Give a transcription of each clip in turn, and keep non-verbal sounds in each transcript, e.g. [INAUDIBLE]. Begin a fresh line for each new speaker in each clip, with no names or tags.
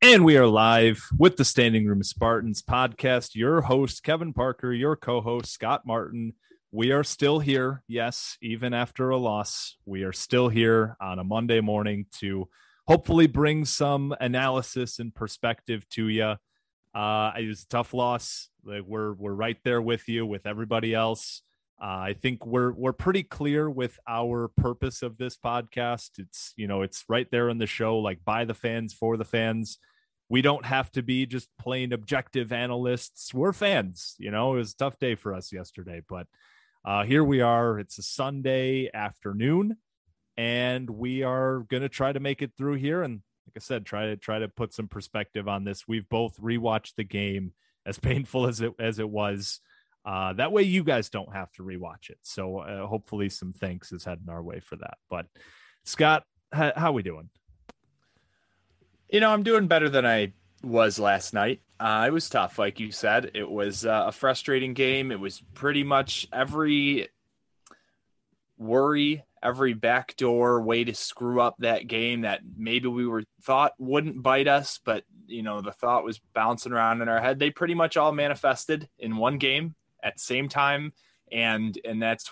And we are live with the Standing Room Spartans podcast. Your host, Kevin Parker, your co host, Scott Martin. We are still here. Yes, even after a loss, we are still here on a Monday morning to hopefully bring some analysis and perspective to you. Uh, it was a tough loss. Like we're we're right there with you, with everybody else. Uh, I think we're we're pretty clear with our purpose of this podcast. It's you know it's right there in the show, like by the fans for the fans. We don't have to be just plain objective analysts. We're fans. You know, it was a tough day for us yesterday, but uh, here we are. It's a Sunday afternoon, and we are going to try to make it through here. And like I said, try to try to put some perspective on this. We've both rewatched the game, as painful as it as it was. Uh, that way, you guys don't have to rewatch it. So uh, hopefully, some thanks is heading our way for that. But Scott, how, how we doing?
You know, I'm doing better than I was last night. Uh, it was tough, like you said. It was uh, a frustrating game. It was pretty much every worry, every backdoor way to screw up that game that maybe we were thought wouldn't bite us, but you know the thought was bouncing around in our head. They pretty much all manifested in one game at the same time. And and that's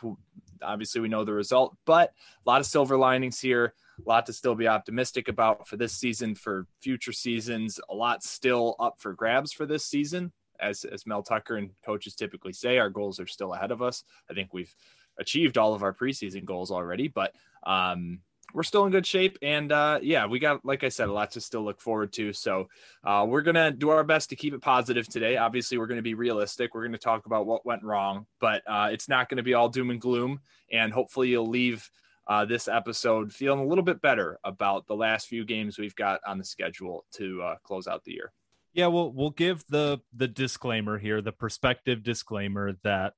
obviously we know the result but a lot of silver linings here a lot to still be optimistic about for this season for future seasons a lot still up for grabs for this season. As as mel tucker and coaches typically say our goals are still ahead of us. I think we've achieved all of our preseason goals already but um we're still in good shape. And uh, yeah, we got, like I said, a lot to still look forward to. So uh, we're to do our best to keep it positive today. Obviously, we're to be realistic. We're to talk about what went wrong, but uh, it's not to be all doom and gloom. And hopefully, you'll leave uh, this episode feeling a little bit better about the last few games we've got on the schedule to uh, close out the year.
Yeah, we'll we'll give the the disclaimer here, the perspective disclaimer that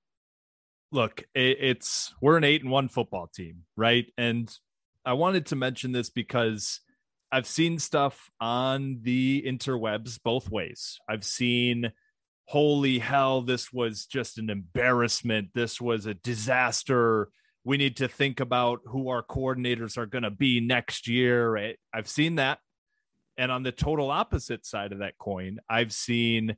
look, it, it's we're an eight and one football team, right? And I wanted to mention this because I've seen stuff on the interwebs both ways. I've seen, holy hell, this was just an embarrassment. This was a disaster. We need to think about who our coordinators are going to be next year. I've seen that. And on the total opposite side of that coin, I've seen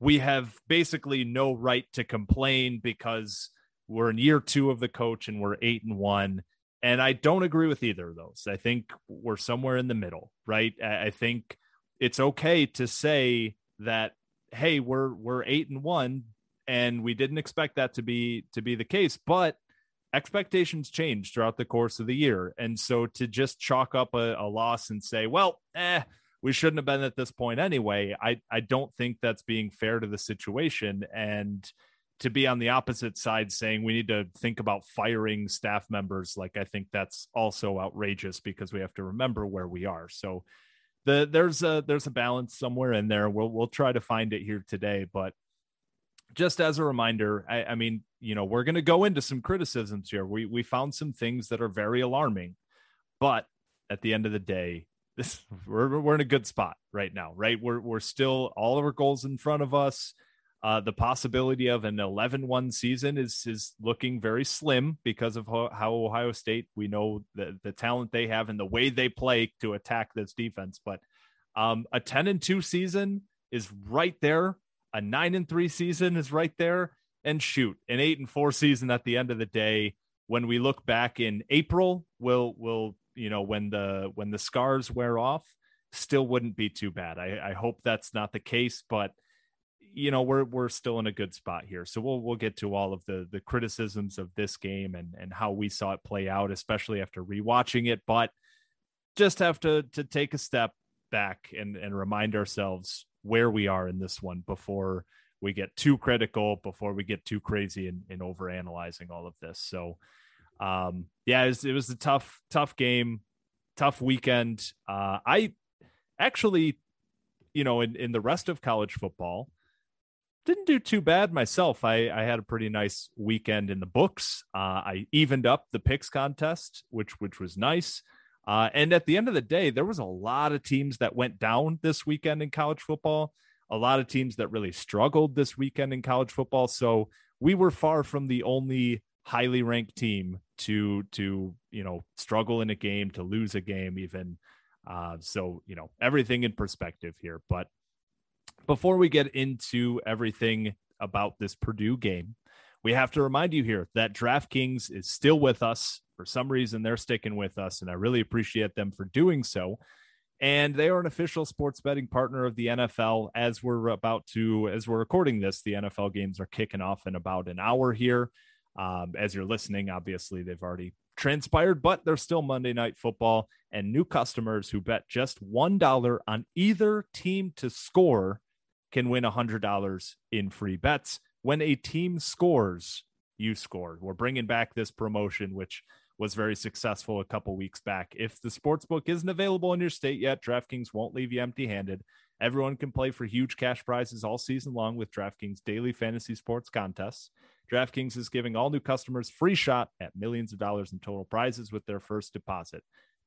we have basically no right to complain because we're in year two of the coach and we're eight and one and I don't agree with either of those. I think we're somewhere in the middle, right? I think it's okay to say that, hey, we're we're eight and one, and we didn't expect that to be to be the case, but expectations change throughout the course of the year. And so to just chalk up a, a loss and say, well, eh, we shouldn't have been at this point anyway, I, I don't think that's being fair to the situation. And to be on the opposite side saying we need to think about firing staff members like i think that's also outrageous because we have to remember where we are. So the there's a there's a balance somewhere in there. We'll we'll try to find it here today but just as a reminder i, I mean you know we're going to go into some criticisms here. We we found some things that are very alarming but at the end of the day [LAUGHS] this we're, we're in a good spot right now right? We're we're still all of our goals in front of us uh, the possibility of an 11-1 season is is looking very slim because of how, Ohio State we know the the talent they have and the way they play to attack this defense. But um, a 10 and 2 season is right there a nine and three season is right there. And shoot, an eight and four season at the end of the day. When we look back in April, we'll we'll you know when the when the scars wear off, still wouldn't be too bad. I, I hope that's not the case, but you know we're we're still in a good spot here. So we'll we'll get to all of the the criticisms of this game and and how we saw it play out, especially after rewatching it. But just have to to take a step back and and remind ourselves where we are in this one before we get too critical, before we get too crazy and, and over analyzing all of this. So, um, yeah, it was, it was a tough, tough game, tough weekend. Uh, I actually, you know, in, in the rest of college football, didn't do too bad myself. I, I had a pretty nice weekend in the books. Uh, I evened up the picks contest, which which was nice. Uh, and at the end of the day, there was a lot of teams that went down this weekend in college football. A lot of teams that really struggled this weekend in college football. So we were far from the only highly ranked team to to you know struggle in a game, to lose a game, even. Uh, so you know everything in perspective here. But before we get into everything about this Purdue game, we have to remind you here that DraftKings is still with us. For some reason, they're sticking with us, and I really appreciate them for doing so. And they are an official sports betting partner of the NFL. As we're about to, as we're recording this, the NFL games are kicking off in about an hour here. Um, as you're listening, obviously they've already transpired, but they're still Monday Night Football. And new customers who bet just $1 on either team to score can win $100 in free bets when a team scores, you score. We're bringing back this promotion, which was very successful a couple weeks back. If the sports book isn't available in your state yet, DraftKings won't leave you empty handed. Everyone can play for huge cash prizes all season long with DraftKings daily fantasy sports contests. DraftKings is giving all new customers free shot at millions of dollars in total prizes with their first deposit.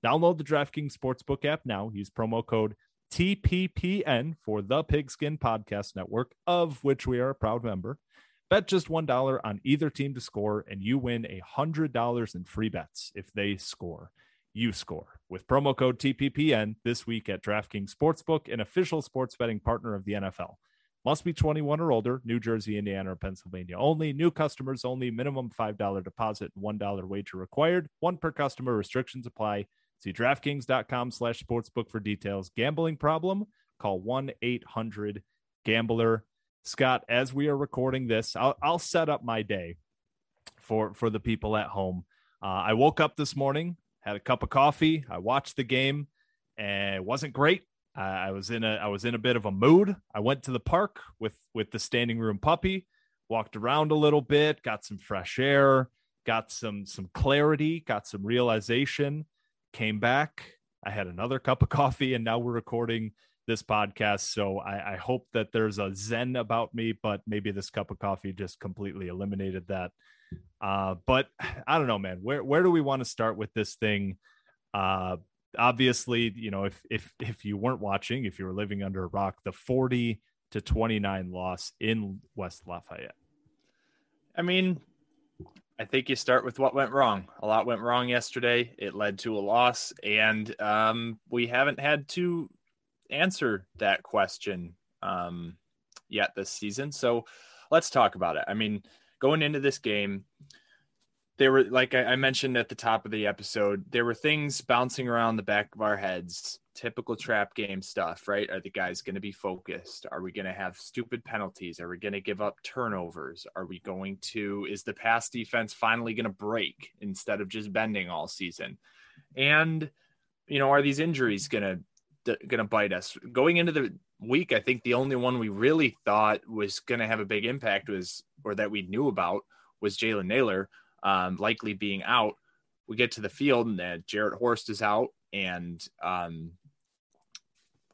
Download the DraftKings Sportsbook app now. Use promo code TPPN for the Pigskin Podcast Network, of which we are a proud member. Bet just $1 on either team to score, and you win $100 in free bets if they score. You score with promo code TPPN this week at DraftKings Sportsbook, an official sports betting partner of the NFL. Must be 21 or older, New Jersey, Indiana, or Pennsylvania only. New customers only. Minimum $5 deposit, $1 wager required. One per customer. Restrictions apply. See DraftKings.com slash sportsbook for details. Gambling problem? Call 1 800 Gambler. Scott, as we are recording this, I'll, I'll set up my day for, for the people at home. Uh, I woke up this morning, had a cup of coffee, I watched the game, and it wasn't great. I was in a I was in a bit of a mood. I went to the park with with the standing room puppy, walked around a little bit, got some fresh air, got some some clarity, got some realization came back. I had another cup of [LAUGHS] coffee, and now we're recording this podcast. So I, I, hope that there's a zen about me, but maybe this cup of coffee just completely eliminated that. Uh, but I don't know, man. Where where do we want to start with this thing? Uh, obviously, you know, if if if you weren't watching, if you were living under a rock, the 40 to 29 loss in West Lafayette.
I mean, I think you start with what went wrong. A lot went wrong yesterday. It led to a loss, and um, we haven't had to answer that question um, yet this season. So let's talk about it. I mean, going into this game, there were, like I, mentioned at the top of the episode, there were things bouncing around the back of our heads typical trap game stuff, right? Are the guys going to be focused? Are we going to have stupid penalties? Are we going to give up turnovers? Are we going to, is the pass defense finally going to break instead of just bending all season? And, you know, are these injuries going to, going to bite us going into the week? I think the only one we really thought was going to have a big impact was, or that we knew about was Jalen Nailor, um, likely being out. We get to the field and uh, Jarrett Horst is out and um,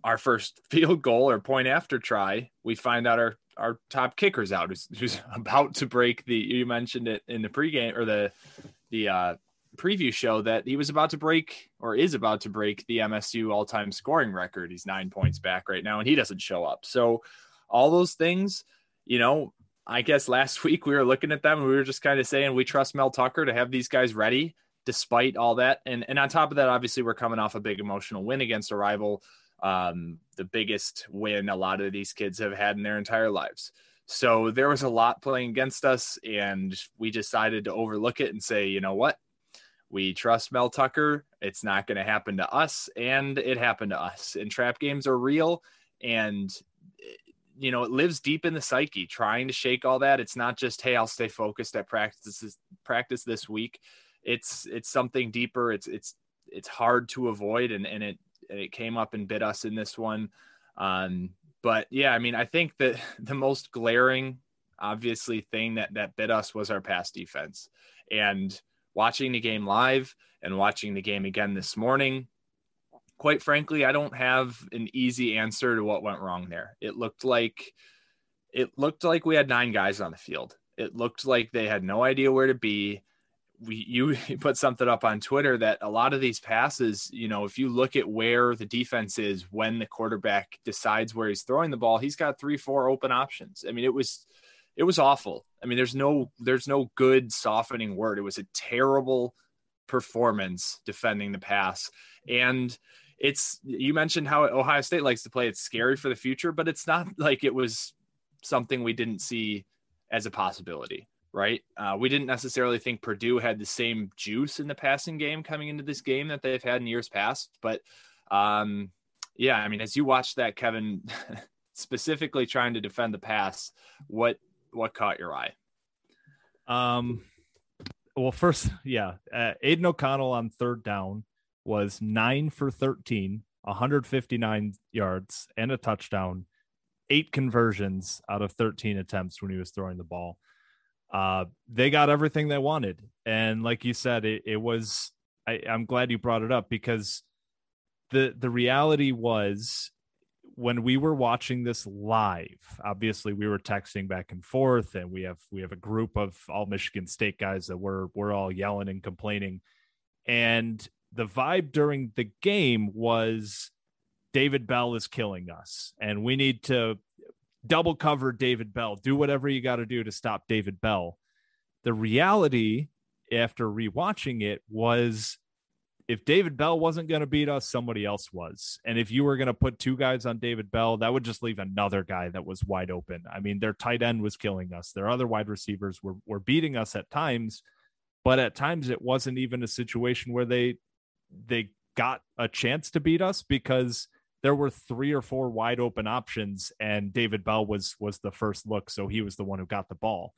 our first [LAUGHS] field goal or point after try, we find out our our top kicker's out, who's, who's [LAUGHS] about to break the. You mentioned it in the pregame or the the uh, preview show that he was about to break or is about to break the MSU all time scoring record. He's nine points back right now, and he doesn't show up. So all those things, you know. I guess last [LAUGHS] week we were looking at them and we were just kind of saying we trust Mel Tucker to have these guys ready despite all that. And and on top of that, obviously we're coming off a big emotional win against a rival um, the biggest win a lot of these kids have had in their entire lives. So there was a lot playing against us, and we decided to overlook it and say, you know what? We trust Mel Tucker. It's not going to happen to us, and it happened to us. And trap games are real, and you know it lives deep in the psyche. Trying to shake all that. It's not just hey, I'll stay focused at practice practice this week. It's it's something deeper. It's it's it's hard to avoid, and and it it came up and bit us in this one. Um, but yeah, I mean, I think that [LAUGHS] the most glaring, obviously, thing that that bit us was our pass defense. And watching the game live and watching the game again this morning, quite frankly, I don't have an easy answer to what went wrong there. It looked like it looked like we had nine guys on the field. It looked like they had no idea where to be we [LAUGHS] you put something up on Twitter that a lot of these passes, you know, if you look at where the defense is when the quarterback decides where he's throwing the ball, he's got three, four open options. I mean, it was it was awful. I mean, there's no there's no good softening word. It was a terrible performance defending the pass. And it's you mentioned how Ohio State likes to play. It's scary for the future, but it's not [LAUGHS] like it was something we didn't see as a possibility right? Uh, we didn't necessarily think Purdue had the same juice in the passing game coming into this game that they've had in years past. But um, yeah, I mean, as you watch that, Kevin, [LAUGHS] specifically trying to defend the pass, what what caught your eye?
Um, well, first, yeah, uh, Aidan O'Connell on third down was nine for 13, 159 yards and a touchdown, eight conversions out of 13 attempts when he was throwing the ball uh, they got everything they wanted. And like you said, it, it was, I, I'm glad you brought it up because the, the reality was when we were watching this live, obviously we were texting back and forth and we have, we have a group of all Michigan state guys that were, we're all yelling and complaining. And the vibe during the game was David Bell is killing us and we need to double cover David Bell. Do whatever you got to do to stop David Bell. The reality after rewatching it was if David Bell wasn't going to beat us, somebody else was. And if you were going to put two guys on David Bell, that would just leave another guy that was wide open. I mean, their tight end was killing us. Their other wide receivers were were beating us at times, but at times it wasn't even a situation where they they got a chance to beat us because there were three or four wide open options and David Bell was was the first look. So he was the one who got the ball.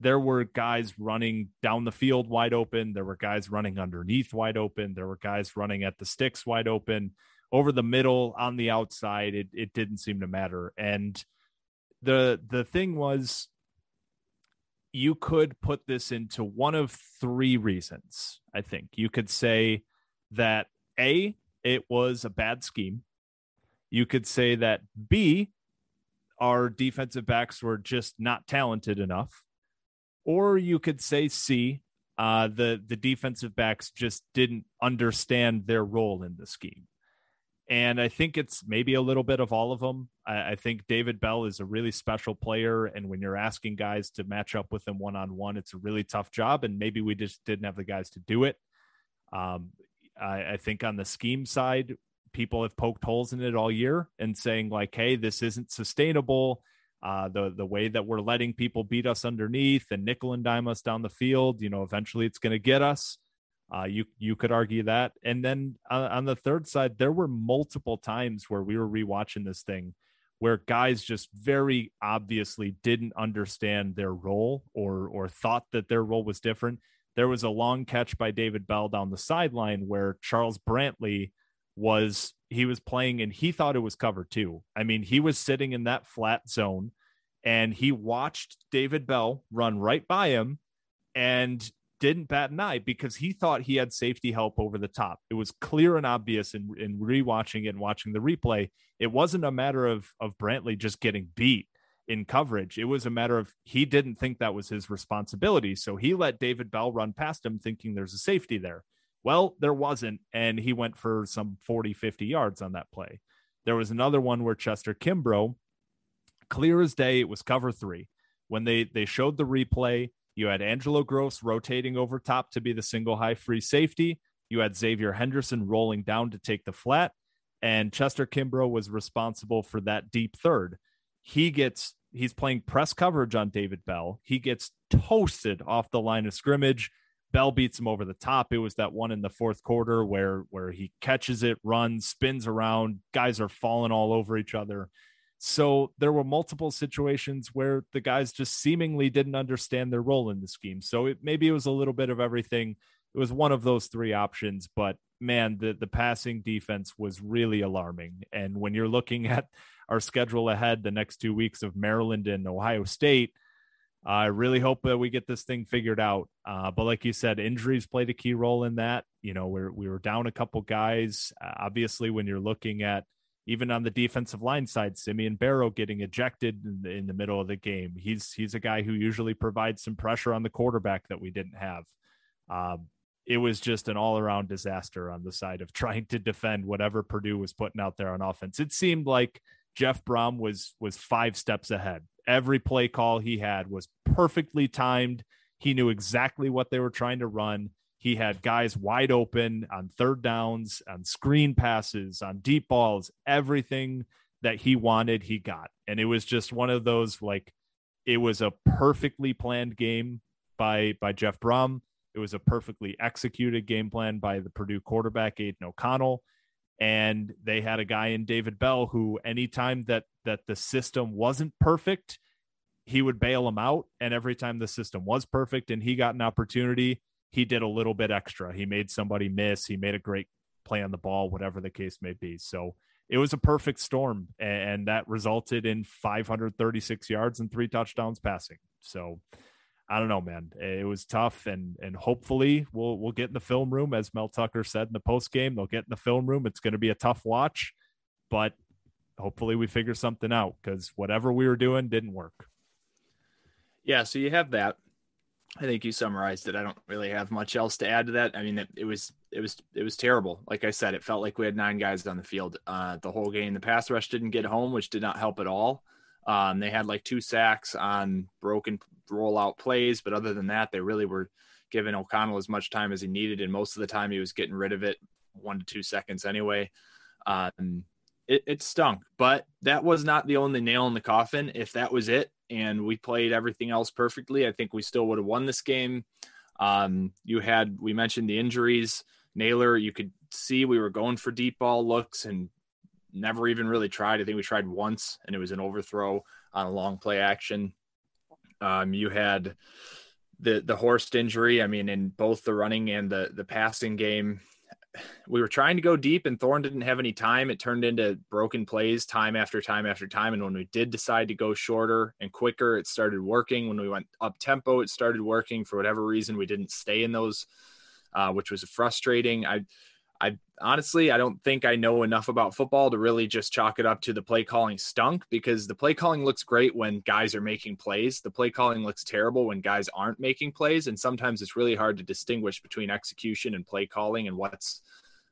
There were guys running down the field wide open. There were guys running underneath wide open. There were guys running at the sticks wide open. Over the middle on the outside it it didn't seem to matter. And the the thing was you could put this into one of three reasons i think. You could say that a it was a bad scheme you could say that B, our defensive backs were just not talented enough. Or you could say C, uh, the the defensive backs just didn't understand their role in the scheme. And I think it's maybe a little bit of all of them. I, I, think David Bell is a really special player. And when you're asking guys to match up with him one on one, it's a really tough job. And maybe we just didn't have the guys to do it. Um, I, I, think on the scheme side, people have poked holes in it all year and saying like, "Hey, this isn't sustainable." Uh, the the way that we're letting people beat us underneath and nickel and dime us down the field, you know, eventually it's going to get us. Uh, you you could argue that, and then on, on the third side, there were multiple times where we were rewatching this thing where guys just very obviously didn't understand their role or or thought that their role was different. There was a long catch by David Bell down the sideline where Charles Brantley was he was playing and he thought it was cover two. I mean, he was sitting in that flat zone and he watched David Bell run right by him and didn't bat an eye because he thought he had safety help over the top. It was clear and obvious in, in rewatching it and watching the replay. It wasn't a matter of of Brantley just getting beat in coverage. It was a matter of he didn't think that was his responsibility. So he let David Bell run past him thinking there's a safety there. Well, there wasn't. And he went for some 40, 50 yards on that play. There was another one where Chester Kimbrough, clear as day, it was cover three. When they, they showed the replay, you had Angelo Grose rotating over top to be the single high free safety. You had Xavier Henderson rolling down to take the flat. and Chester Kimbrough was responsible for that deep third. He gets he's playing press coverage on David Bell. He gets toasted off the line of scrimmage. Bell beats him over the top. It was that one in the fourth quarter where where he catches it, runs, spins around, guys are falling all over each other. So there were multiple situations where the guys just seemingly didn't understand their role in the scheme. So it, maybe it was a little bit of everything. It was one of those three options, but man, the the passing defense was really alarming. And when you're looking at our schedule ahead, the next two weeks of Maryland and Ohio State, I really hope that we get this thing figured out. Uh, but like you said, injuries played a key role in that. You know, we're we were down a couple guys. Uh, obviously, when you're looking at even on the defensive line side, Simeon Barrow getting ejected in the, in the middle of the game. He's he's a guy who usually provides some pressure on the quarterback that we didn't have. Um, it was just an all around disaster on the side of trying to defend whatever Purdue was putting out there on offense. It seemed like Jeff Brohm was was five steps ahead. Every play call he had was perfectly timed. He knew exactly what they were trying to run. He had guys wide open on third downs, on screen passes, on deep balls, everything that he wanted, he got. And it was just one of those like it was a perfectly planned game by by Jeff Brohm. It was a perfectly executed game plan by the Purdue quarterback Aidan O'Connell. And they had a guy in David Bell who anytime that that the system wasn't perfect, he would bail him out. And every time the system was perfect and he got an opportunity, he did a little bit extra. He made somebody miss. He made a great play on the ball, whatever the case may be. So it was a perfect storm, and that resulted in 536 yards and three touchdowns passing. So I don't know, man. It was tough, and and hopefully we'll we'll get in the film room, as Mel Tucker said in the post game. They'll get in the film room. It's going to be a tough watch, but hopefully we figure something out because whatever we were doing didn't work.
Yeah, so you have that. I think you summarized it. I don't really have much else to add to that. I mean, it, it, was it was it was terrible. Like I said, it felt like we had nine guys on the field uh, the whole game. The pass rush didn't get home, which did not help at all. Um, they had like two sacks on broken rollout plays, but other than that, they really were giving O'Connell as much time as he needed, and most of the time he was getting rid of it one to two seconds anyway. Um, it, it stunk, but that was not the only nail in the coffin. If that was it, and we played everything else perfectly, I think we still would have won this game. Um, you had we mentioned the injuries. Nailor, you could see we were going for deep ball looks and never even really tried. I think we tried once and it was an overthrow on a long play action. Um, you had the the Horst injury. I mean, in both the running and the the passing game, we were trying to go deep and Thorne didn't have any time. It turned into broken plays time after time after time. And when we did decide to go shorter and quicker, it started working. When we went up tempo, it started working. For whatever reason, we didn't stay in those, uh, which was frustrating. I, I honestly, I don't think I know enough about football to really just chalk it up to the play calling stunk because the play calling looks great when guys are making plays. The play calling looks terrible when guys aren't making plays. And sometimes it's really hard to distinguish between execution and play calling and what's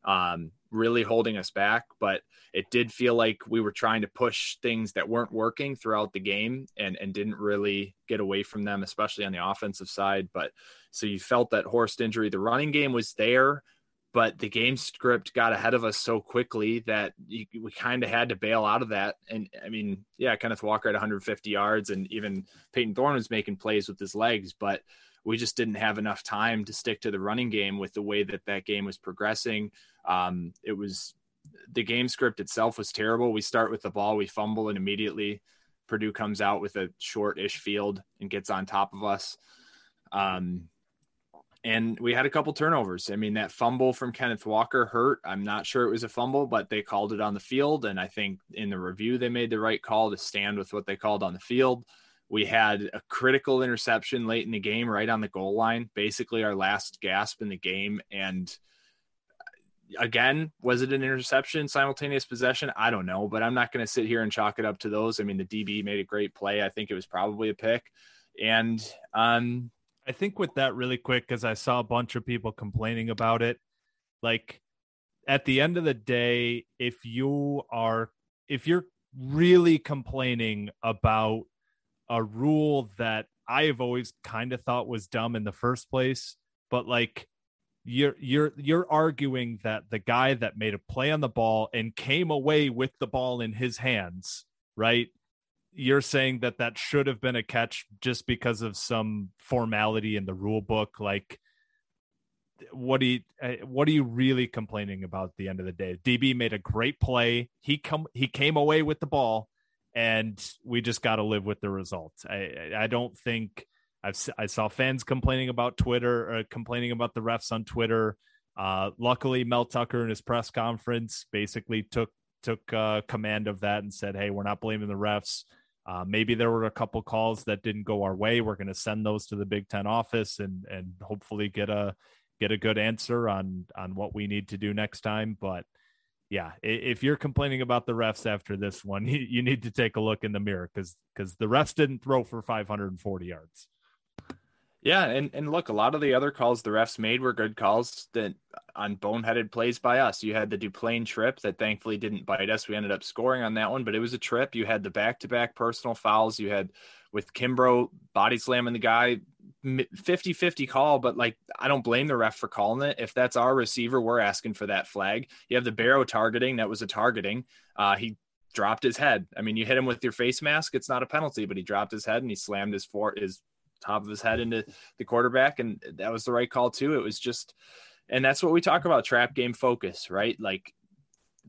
um, really holding us back. But it did feel like we were trying to push things that weren't working throughout the game and, and didn't really get away from them, especially on the offensive side. But so you felt that Horst injury. The running game was there, but the game script got ahead of us so quickly that we kind of had to bail out of that. And I mean, yeah, Kenneth Walker at 150 yards, and even Payton Thorne was making plays with his legs, but we just didn't have enough time to stick to the running game with the way that that game was progressing. Um, it was the game script itself was terrible. We start with the ball, we fumble, and immediately Purdue comes out with a short-ish field and gets on top of us. Um, and we had a couple turnovers. I mean, that fumble from Kenneth Walker hurt. I'm not sure it was a fumble, but they called it on the field. And I think in the review, they made the right call to stand with what they called on the field. We had a critical interception late in the game, right on the goal line, basically our last gasp in the game. And again, was it an interception, simultaneous possession? I don't know, but I'm not going to sit here and chalk it up to those. I mean, the DB made a great play. I think it was probably a pick. And um,
I think with that, really quick, because I saw a bunch of people complaining about it. Like at the end of the day, if you are, if you're really complaining about a rule that I have always kind of thought was dumb in the first place, but like you're you're you're arguing that the guy that made a play on the ball and came away with the ball in his hands, right? You're saying that that should have been a catch just because of some formality in the rule book like what do you uh, what are you really complaining about at the end of the day? DB made a great play. He come he came away with the ball and we just got to live with the result I I don't think I've I saw fans complaining about Twitter, or uh, complaining about the refs on Twitter. Uh, luckily, Mel Tucker in his press conference basically took took uh, command of that and said, "Hey, we're not blaming the refs. Uh, maybe there were a couple calls that didn't go our way. We're going to send those to the Big Ten office and and hopefully get a get a good answer on on what we need to do next time." But yeah, if you're complaining about the refs after this one, [LAUGHS] you, need to take a look in the mirror because because the refs didn't throw for 540 yards.
Yeah, and, and look, a lot of the other calls the refs made were good calls that on boneheaded plays by us. You had the Duplain trip that thankfully didn't bite us. We ended up scoring on that one, but it was a trip. You had the back to back personal fouls. You had with Kimbrough body slamming the guy 50 50 call, but like I don't blame the ref for calling it. If that's our receiver, we're asking for that flag. You have the Barrow targeting that was a targeting. Uh, he dropped his head. I mean, you hit him with your face mask, it's not a penalty, but he dropped his head and he slammed his for his top of his head into the quarterback, and that was the right call too. It was just, and that's what we talk about trap game focus, right? Like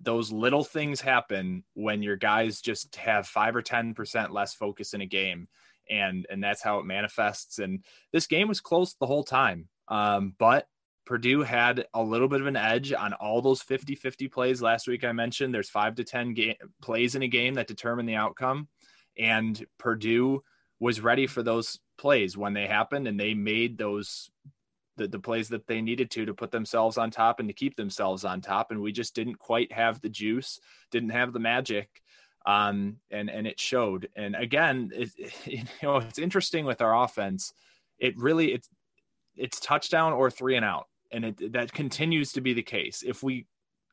those little things happen when your guys just have five or ten percent less focus in a game, and and that's how it manifests. And this game was close the whole time, um, but Purdue had a little bit of an edge on all those 50 50 plays last week. I mentioned there's five to 10 ga- plays in a game that determine the outcome. And Purdue was ready for those plays when they happened and they made those the, the plays that they needed to to put themselves on top and to keep themselves on top. And we just didn't quite have the juice didn't have the magic um, and and it showed. And again it, [LAUGHS] you know it's interesting with our offense. It really it's it's touchdown or three and out. And it that continues to be the case. If we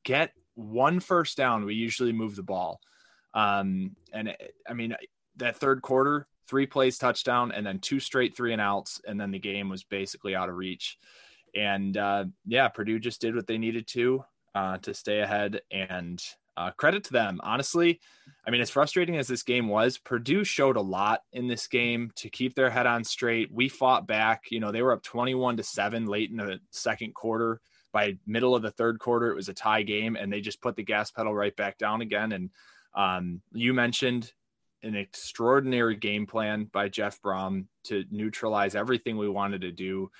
get one first down we usually move the ball. Um, and it, i mean that third quarter three plays touchdown and then two straight three and outs and then the game was basically out of reach. And uh, yeah purdue just did what they needed to uh, to stay ahead. And uh, credit to them honestly. I mean as frustrating as this game was purdue showed a lot in this game to keep their head on straight. We fought back. You know they were up 21 to 7 late in the second quarter. By middle of the third quarter it was a tie game and they just put the gas pedal right back down again. And um, you mentioned an extraordinary game plan by Jeff Brohm to neutralize everything we wanted to do.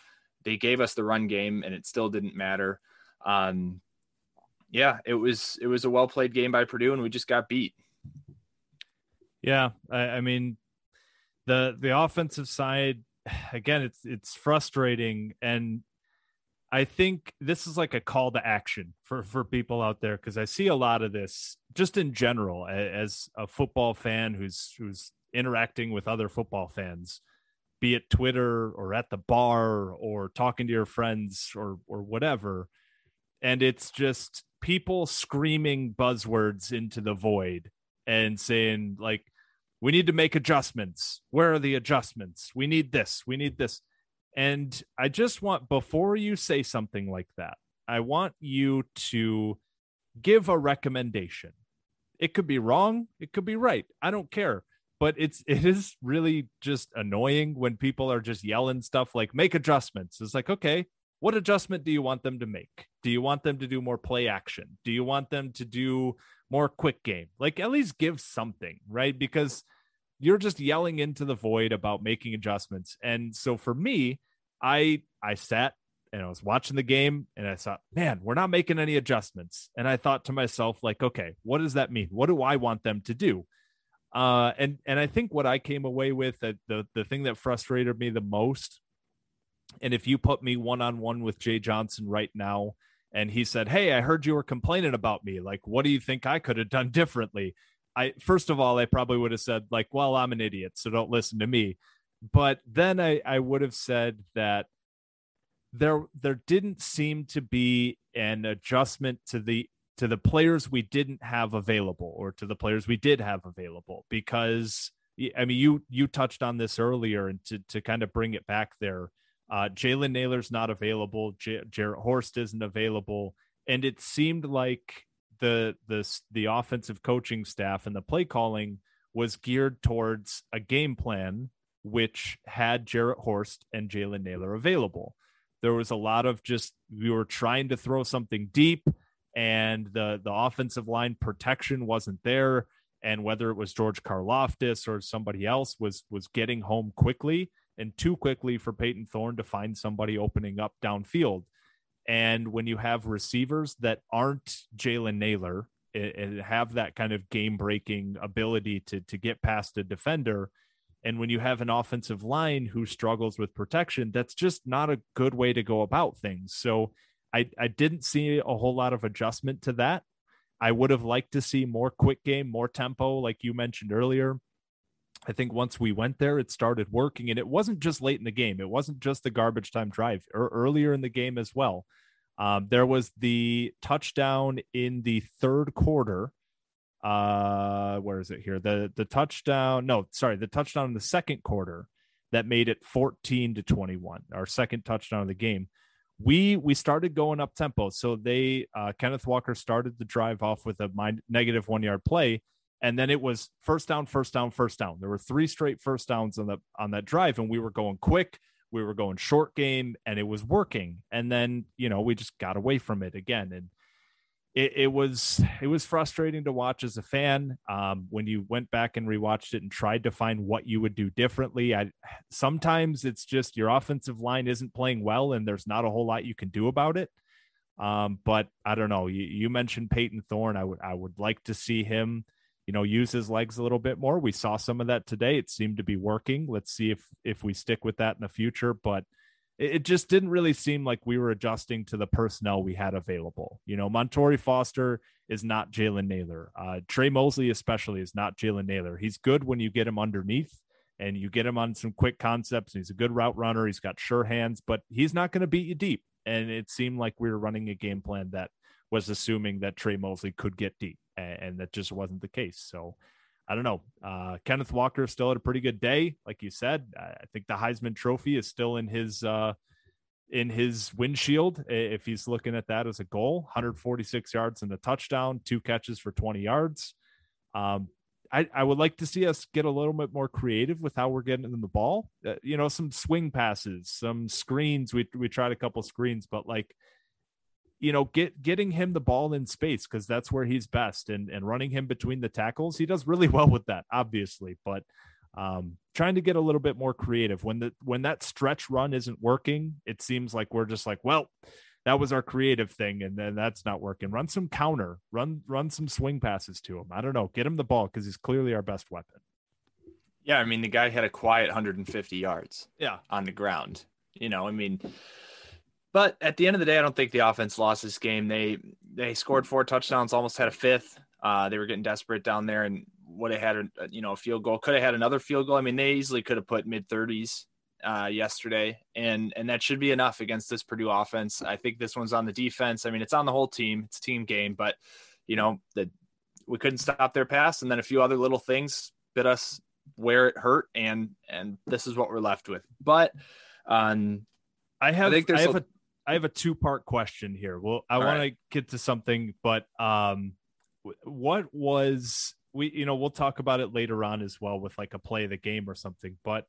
They gave us the run game, and it still didn't matter. Um, yeah, it was it was a well played game by Purdue, and we just got beat.
Yeah, I, I mean the the offensive side [SIGHS] again. It's it's frustrating, and I think this is like a call to action for for people out there because I see a lot of this just in general as a football fan who's who's interacting with other football fans, be it Twitter or at the bar or talking to your friends or or whatever, and it's just people screaming buzzwords into the void and saying like we need to make adjustments. Where are the adjustments? We need this. We need this and I just want, before you say something like that, I want you to give a recommendation. It could be wrong, it could be right. I don't care. But it's [LAUGHS] it is really just annoying when people are just yelling stuff like make adjustments. It's like, okay, what adjustment do you want them to make? Do you want them to do more play action? Do you want them to do more quick game? Like at least give something, right? Because you're just yelling into the void about making adjustments. And so for me, I I sat and I was watching the game and I thought, man, we're not making any adjustments. And I thought to myself, like, okay, what does that mean? What do I want them to do? Uh, and and I think what I came away with that the the thing that frustrated me the most, and if you put me one on one with Jay Johnson right now, and he said, "Hey, I heard you were complaining about me. Like, what do you think I could have done differently?" I first of all, I probably would have said like, "Well, I'm an idiot, so don't listen to me." But then I I would have said that there there didn't seem to be an adjustment to the to the players we didn't have available or to the players we did have available because I mean you you touched on this earlier and to to kind of bring it back there Uh, Jalen Nailor's not available. J- Jarrett Horst isn't available, and it seemed like the the the offensive coaching staff and the play calling was geared towards a game plan which had Jarrett Horst and Jalen Nailor available. There was a lot of just we were trying to throw something deep, and the the offensive line protection wasn't there. And whether it was George Karlaftis or somebody else was was getting home quickly and too quickly for Payton Thorne to find somebody opening up downfield. And when you have receivers that aren't Jalen Nailor and have that kind of game breaking ability to to get past a defender, and when you have an offensive line who struggles with protection, that's just not a good way to go about things. So I, I didn't see a whole lot of adjustment to that. I would have liked to see more quick game, more tempo, like you mentioned earlier. I think once we went there, it started working, and it wasn't just late in the game. It wasn't just the garbage time drive, or earlier in the game as well. Um, there was the touchdown in the third quarter uh where is it here the the touchdown no sorry the touchdown in the second quarter that made it 14 to 21 our second touchdown of the game we we started going up tempo so they uh kenneth walker started the drive off with a negative one yard play and then it was first down first down first down there were three straight first downs on the on that drive and we were going quick we were going short game and it was working and then you know we just got away from it again and it, it, was it was frustrating to watch as a fan um, when you went back and rewatched it and tried to find what you would do differently. I sometimes it's just your offensive line isn't playing well and there's not a whole lot you can do about it. Um, but I don't know. You, you mentioned Payton Thorne. I would I would like to see him, you know, use his legs a little bit more. We saw some of that today. It seemed to be working. Let's see if if we stick with that in the future. But it just didn't really seem like we were adjusting to the personnel we had available. You know, Montorie Foster is not Jalen Nailor Uh, Tre Mosley, especially, is not Jalen Nailor He's good when you get him underneath and you get him on some quick concepts. He's a good route runner. He's got sure hands, but he's not going to beat you deep. And it seemed like we were running a game plan that was assuming that Tre Mosley could get deep, and, and that just wasn't the case. So, I don't know. Uh, Kenneth Walker still had a pretty good day, like you said. I think the Heisman Trophy is still in his uh, in his windshield if he's looking at that as a goal. 146 yards and a touchdown, two catches for 20 yards. Um, I, I would like to see us get a little bit more creative with how we're getting them the ball. Uh, you know, some swing passes, some screens. We we tried a couple screens, but like you know, get getting him the ball in space because that's where he's best, and and running him between the tackles, he does really [LAUGHS] well with that, obviously. But um, trying to get a little bit more creative when the when that stretch run isn't working, it seems like we're just like, well, that was our creative thing, and then that's not working. Run some counter, run run some swing passes to him. I don't know, get him the ball because he's clearly our best weapon.
Yeah, I mean the guy had a quiet 150 yards.
Yeah,
on the ground. You know, I mean but at the end of the day, I don't think the offense lost this game. They they scored four touchdowns, almost had a fifth. Uh, they were getting desperate down there, and would have had a you know a field goal. Could have had another field goal. I mean, they easily could have put mid thirties uh, yesterday, and and that should be enough against this Purdue offense. I think this one's on the defense. I mean, it's on the whole team. It's a team game, but you know that we couldn't stop their pass, and then a few other little things bit us where it hurt, and and this is what we're left with. But um,
I have I, think there's I have a, a I have a two part question here. Well, I want right. to get to something, but um, what was we? You know, we'll talk about it later on as well with like a play of the game or something. But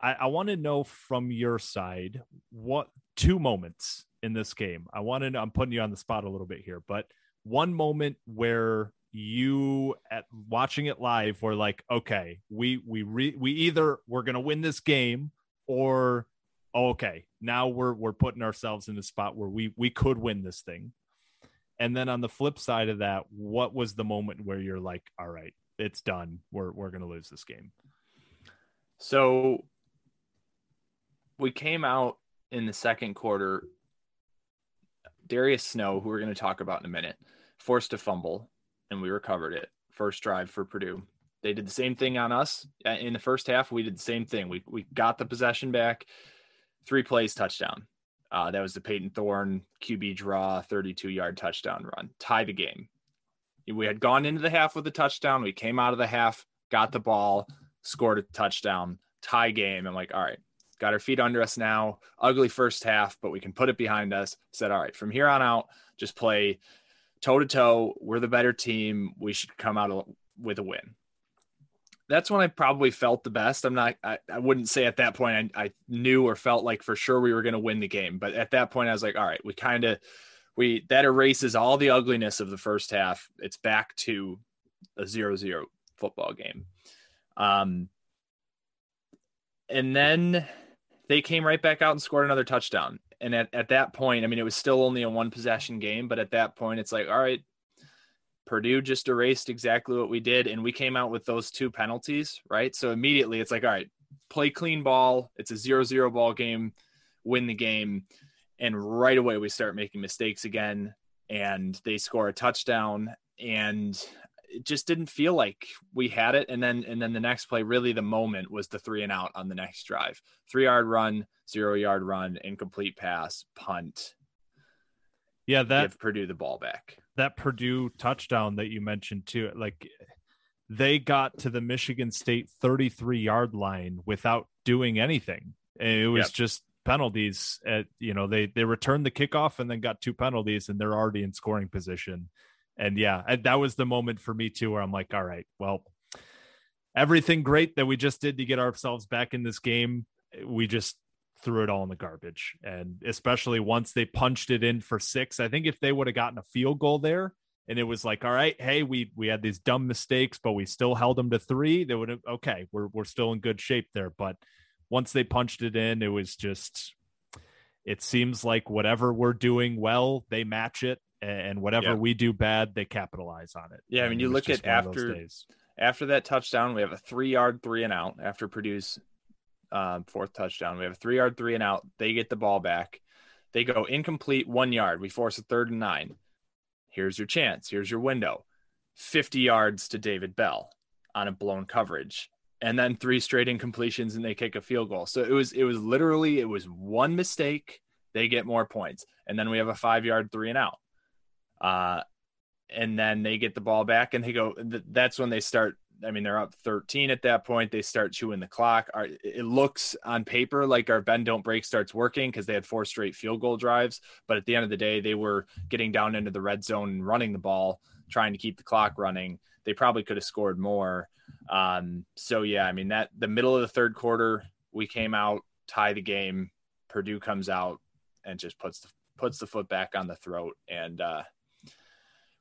I, I want to know from your side what two moments in this game. I want to. know I'm putting you on the spot a little bit here, but one moment where you at watching it live were like, okay, we we re, we either we're gonna win this game or Oh, okay, now we're we're putting ourselves in a spot where we we could win this thing. And then on the flip side of that, what was the moment where you're like, all right, it's done. We're we're gonna lose this game.
So we came out in the second quarter. Darius Snow, who we're going to talk about in a minute, forced a fumble, and we recovered it. First drive for Purdue. They did the same thing on us in the first half. We did the same thing. We we got the possession back three plays touchdown. Uh, that was the Payton Thorne QB draw 32 yard touchdown run, tie the game. We had gone into the half with a touchdown. We came out of the half, got the ball, scored a touchdown, tie game. I'm like, all right, got our feet under us now. Ugly first half, but we can put it behind us. Said, all right, from here on out, just play toe to toe. We're the better team. We should come out with a win. That's when I probably felt the best. I'm not, I, I wouldn't say at that point I, I knew or felt like for sure we were going to win the game. But at that point, I was like, all right, we kind of, we, that erases all the ugliness of the first half. It's back to a zero zero football game. Um, and then they came right back out and scored another touchdown. And at, at that point, I mean, it was still only a one possession game, but at that point, it's like, all right, Purdue just erased exactly what we did. And we came out with those two penalties, right? So immediately it's like, all right, play clean ball. It's a zero zero ball game, win the game. And right away, we start making mistakes again. And they score a touchdown. And it just didn't feel like we had it. And then and then the next play, really the moment was the three and out on the next drive. Three yard run, zero yard run, incomplete pass, punt.
Yeah, that
give Purdue the ball back.
That Purdue touchdown that you mentioned too, like they got to the Michigan State 33 yard line without doing anything. It was yep. just penalties at you know they they returned the kickoff and then got two penalties and they're already in scoring position and yeah, that was the moment for me too, where I'm like, all right, well, everything great that we just did to get ourselves back in this game, we just threw it all in the garbage. And especially once they punched it in for six, I think if they would have gotten a field goal there, and it was like, all right, hey, we we had these dumb mistakes, but we still held them to three. They would have okay, we're we're still in good shape there. But once they punched it in, it was just it seems like whatever we're doing well, they match it and whatever yeah. we do bad, they capitalize on it.
Yeah, I mean, you look at after after that touchdown, we have a three yard three and out after Purdue's um, fourth touchdown. We have a three yard three and out. They get the ball back. They go incomplete one yard. We force a third and nine. Here's your chance. Here's your window. 50 yards to David Bell on a blown coverage and then three straight incompletions and they kick a field goal. So it was it was literally it was one mistake, they get more points. And then we have a 5-yard three and out. Uh, and then they get the ball back and they go, that's when they start. I mean, they're up 13 at that point. They start chewing the clock. Our, it looks on paper like our bend don't break starts working because they had four straight field goal drives. But at the end of the day, they were getting down into the red zone and running the ball, trying to keep the clock running. They probably could have scored more. Um, so yeah, I mean that the middle of the third quarter, we came out, tie the game. Purdue comes out and just puts the puts the foot back on the throat, and uh,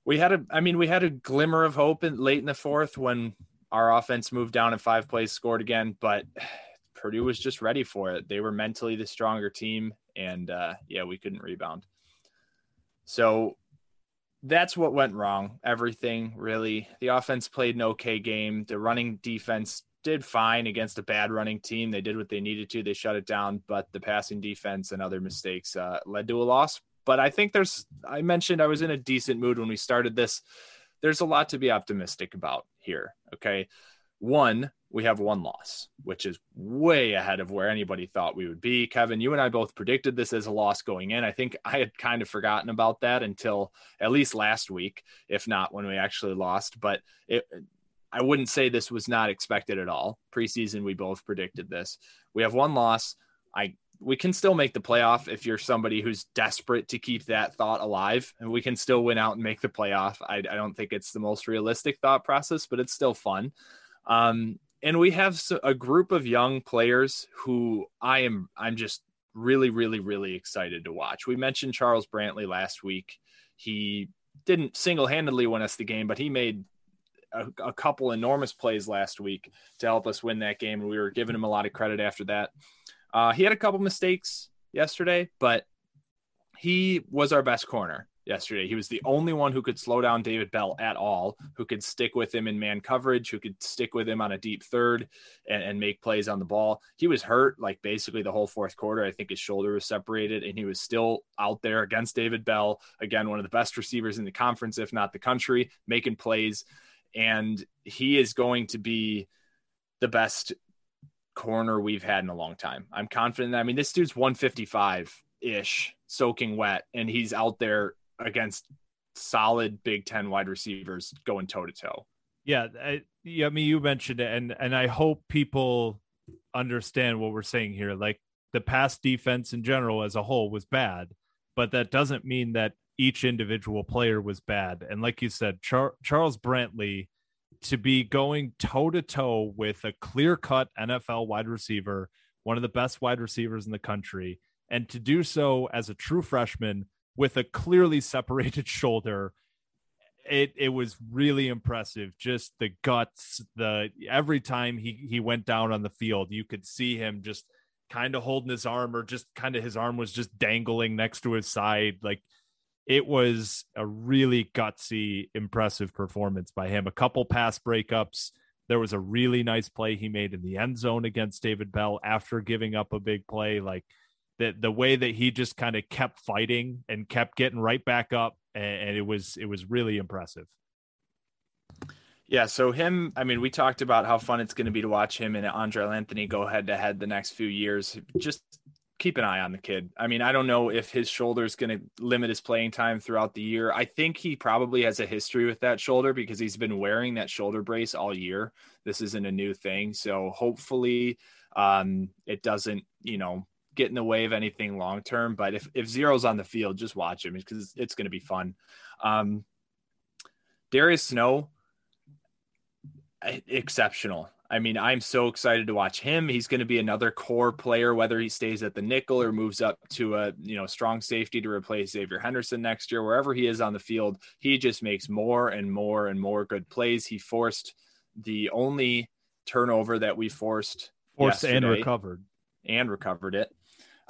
we had a, I mean, we had a glimmer of hope in late in the fourth when our offense moved down in five plays, scored again, but [SIGHS] Purdue was just ready for it. They were mentally the stronger team, and uh, yeah, we couldn't rebound. So that's what went wrong. Everything really. The offense played an okay game. The running defense did fine against a bad running team. They did what they needed to. They shut it down, but the passing defense and other mistakes uh, led to a loss. But I think there's, I mentioned I was in a decent mood when we started this. There's a lot to be optimistic about here. Okay. One, we have one loss, which is way ahead of where anybody thought we would be. Kevin, you and I both predicted this as a loss going in. I think I had kind of forgotten about that until at least last week, if not when we actually lost. But it, I wouldn't say this was not expected at all. Preseason, we both predicted this. We have one loss. I we can still make the playoff if you're somebody who's desperate to keep that thought alive and we can still win out and make the playoff. I, I don't think it's the most realistic thought process but it's still fun. Um, and we have a group of young players who i am i'm just really really really excited to watch. We mentioned charles brantley last week. He didn't single-handedly win us the game but he made a, a couple enormous plays last week to help us win that game and we were giving him a lot of credit after that uh, he had a couple mistakes yesterday, but he was our best corner yesterday. He was the only one who could slow down David Bell at all, who could stick with him in man coverage, who could stick with him on a deep third and, and, make plays on the ball. He was hurt like basically the whole fourth quarter. I think his shoulder was separated and he was still out there against David Bell. Again, one of the best receivers in the conference, if not the country, making plays. And he is going to be the best corner we've had in a long time. I'm confident. That, I mean, this dude's 155 ish, soaking wet, and he's out there against solid Big Ten wide receivers going toe to toe.
Yeah, I, yeah. I mean, you mentioned it, and and I hope people understand what we're saying here. Like the pass defense in general as a whole was bad, but that doesn't mean that each individual player was bad. And like you said, Char- Charles Brantley to be going toe to toe with a clear cut NFL wide receiver, one of the best wide receivers in the country, and to do so as a true freshman with a clearly separated [LAUGHS] shoulder. It it was really impressive. Just the guts, the every time he he went down on the field, you could see him just kind of holding his arm or just kind of his arm was just dangling next to his side. Like it was a really gutsy, impressive performance by him. A couple pass breakups. There was a really nice play he made in the end zone against David Bell after giving up a big play. Like the the way that he just kind of kept fighting and kept getting right back up, and, and it was it was really impressive.
Yeah, so him, I mean, we talked about how fun it's going to be to watch him and Andre Anthony go head to head the next few years. Just keep an eye on the kid. I mean, I don't know if his shoulder is going to limit his playing time throughout the year. I think he probably has a history with that shoulder because he's been wearing that shoulder brace all year. This isn't a new thing. So hopefully um, it doesn't, you know, get in the way of anything long term. But if, if Zero's on the field, just watch him because it's going to be fun. Um, Darius Snow, exceptional. I mean, I'm so excited to watch him. He's going to be another core player, whether he stays at the nickel or moves up to a you know strong safety to replace Xavier Henderson next year. Wherever he is on the field, he just makes more and more and more good plays. He forced the only turnover that we forced,
forced and recovered,
and recovered it.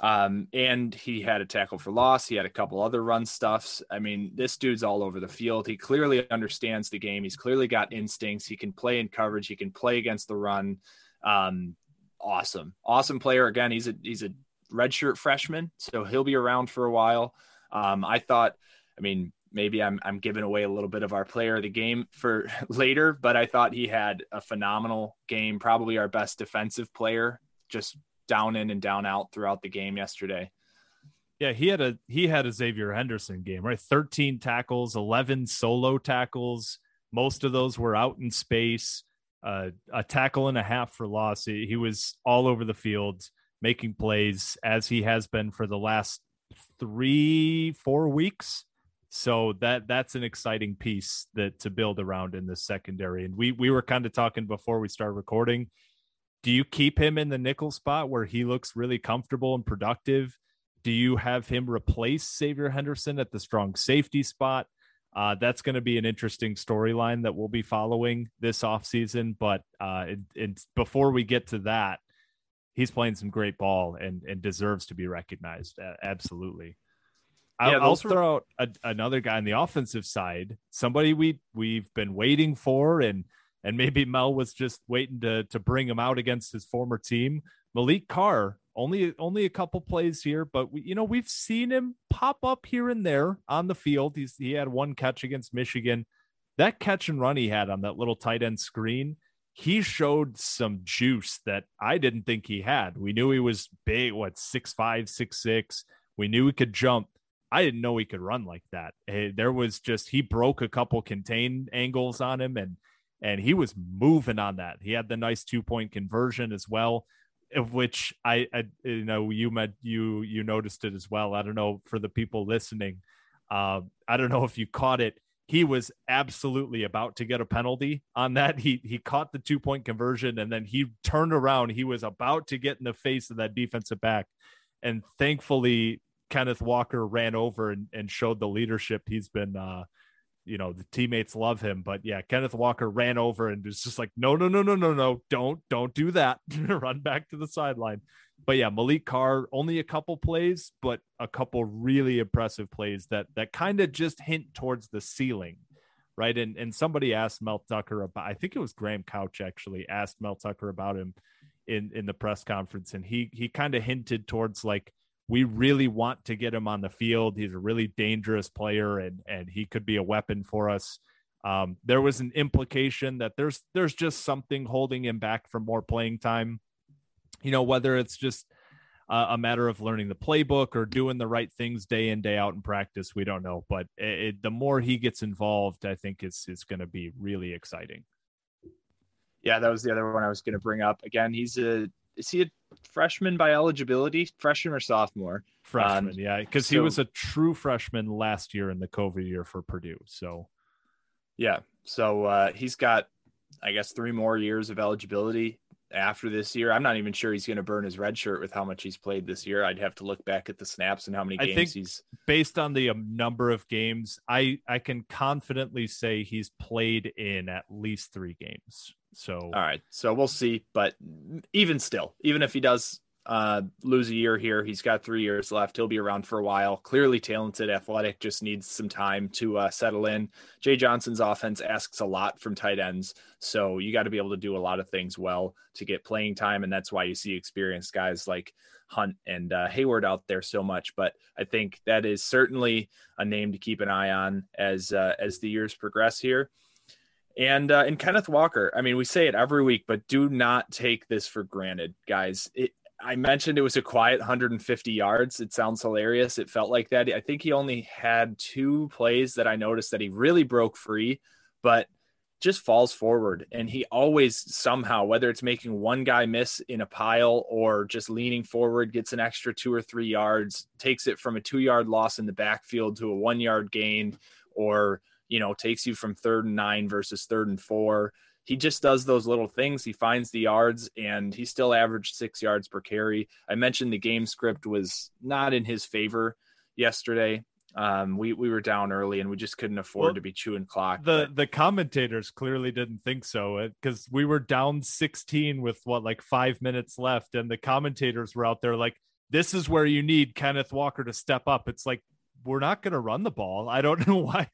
Um, and he had a tackle for loss. He had a couple other run stuffs. I mean, this dude's all over the field. He clearly understands the game. He's clearly got instincts. He can play in coverage. He can play against the run. Um, awesome, awesome player. Again, he's a he's a redshirt freshman, so he'll be around for a while. Um, I thought, I mean, maybe I'm I'm giving away a little bit of our player of the game for [LAUGHS] later, but I thought he had a phenomenal game. Probably our best defensive player. Just down in and down out throughout the game yesterday.
Yeah, he had a he had a Xavier Henderson game, right? 13 tackles, 11 solo tackles. Most of those were out in space. Uh, a tackle and a half for loss. He, he was all over the field making plays as he has been for the last three, four weeks. So that that's an exciting piece that to build around in the secondary. And we we were kind of talking before we started recording do you keep him in the nickel spot where he looks really comfortable and productive? Do you have him replace Xavier Henderson at the strong safety spot? Uh, that's going to be an interesting storyline that we'll be following this offseason. But uh, it, it, before we get to that, he's playing some great ball and, and deserves to be recognized. Uh, absolutely. I'll, I'll throw out a, another guy on the offensive side, somebody we we've been waiting for and – and maybe Mel was just waiting to to bring him out against his former team. Maliq Carr only only a couple plays here, but we, you know we've seen him pop up here and there on the field. He's he had one catch against Michigan. That catch and run he had on that little tight end screen, he showed some juice that I didn't think he had. We knew he was big, what six five, six six. We knew he could jump. I didn't know he could run like that. Eh, there was just he broke a couple contain angles on him and and he was moving on that. He had the nice two point conversion as well, of which I, I, you know you met you you noticed it as well. I don't know for the people listening, uh, I don't know if you caught it. He was absolutely about to get a penalty on that. He he caught the two point conversion and then he turned around. He was about to get in the face of that defensive back, and thankfully Kenneth Walker ran over and, and showed the leadership he's been uh, you know the teammates love him but yeah kenneth walker ran over and was just like no no no no no no don't don't do that. [LAUGHS] Run back to the sideline. But yeah maliq carr only a couple plays but a couple really impressive plays that that kind of just hint towards the ceiling right? And and somebody asked mel tucker about i think it was graham couch actually asked mel tucker about him in in the press conference and he he kind of hinted towards like we really want to get him on the field. He's a really dangerous player, and and he could be a weapon for us. Um, there was an implication that there's there's just something holding him back from more playing time. You know, whether it's just a, matter of learning the playbook or doing the right things day in day out in practice, we don't know. But it, it, the more he gets involved, I think it's it's going to be really exciting.
Yeah, that was the other one I was going to bring up. Again, he's a is he a freshman by eligibility? Freshman or sophomore?
Freshman, um, yeah, because so, he was a true freshman last year in the COVID year for Purdue. So,
yeah, so uh, he's got, I guess, three more years of eligibility after this year. I'm not even sure he's going to burn his red shirt with how much he's played this year. I'd have to look back at the snaps and how many games I think he's
based on the um, number of games. I I can confidently say he's played in at least three games. So all
right, so we'll see. But even still, even if he does uh, lose a year here. He's got three years left. He'll be around for a while. Clearly talented, athletic, just needs some time to uh, settle in. Jay Johnson's offense asks a lot from tight ends. So you got to be able to do a lot of things well to get playing time. And that's why you see experienced guys like Hunt and uh, Heyward out there so much. But I think that is certainly a name to keep an eye on as, uh, as the years progress here. And uh, and Kenneth Walker, I mean, we say it every week, but do not take this for granted, guys. It, I mentioned it was a quiet 150 yards. It sounds hilarious. It felt like that. I think he only had two plays that I noticed that he really broke free, but just falls forward. And he always somehow, whether it's making one guy miss in a pile or just leaning forward, gets an extra two or three yards, takes it from a two yard loss in the backfield to a one yard gain, or, you know, takes you from third and nine versus third and four he just does those little things. He finds the yards and he still averaged six yards per carry. I mentioned the game script was not in his favor yesterday. Um, we, we were down early and we just couldn't afford well, to be chewing clock.
The but... the commentators clearly didn't think so because uh, we were down 16 with what like five minutes left, and the commentators were out there like, "This is where you need Kenneth Walker to step up." It's like we're not going to run the ball. I don't [LAUGHS] know why.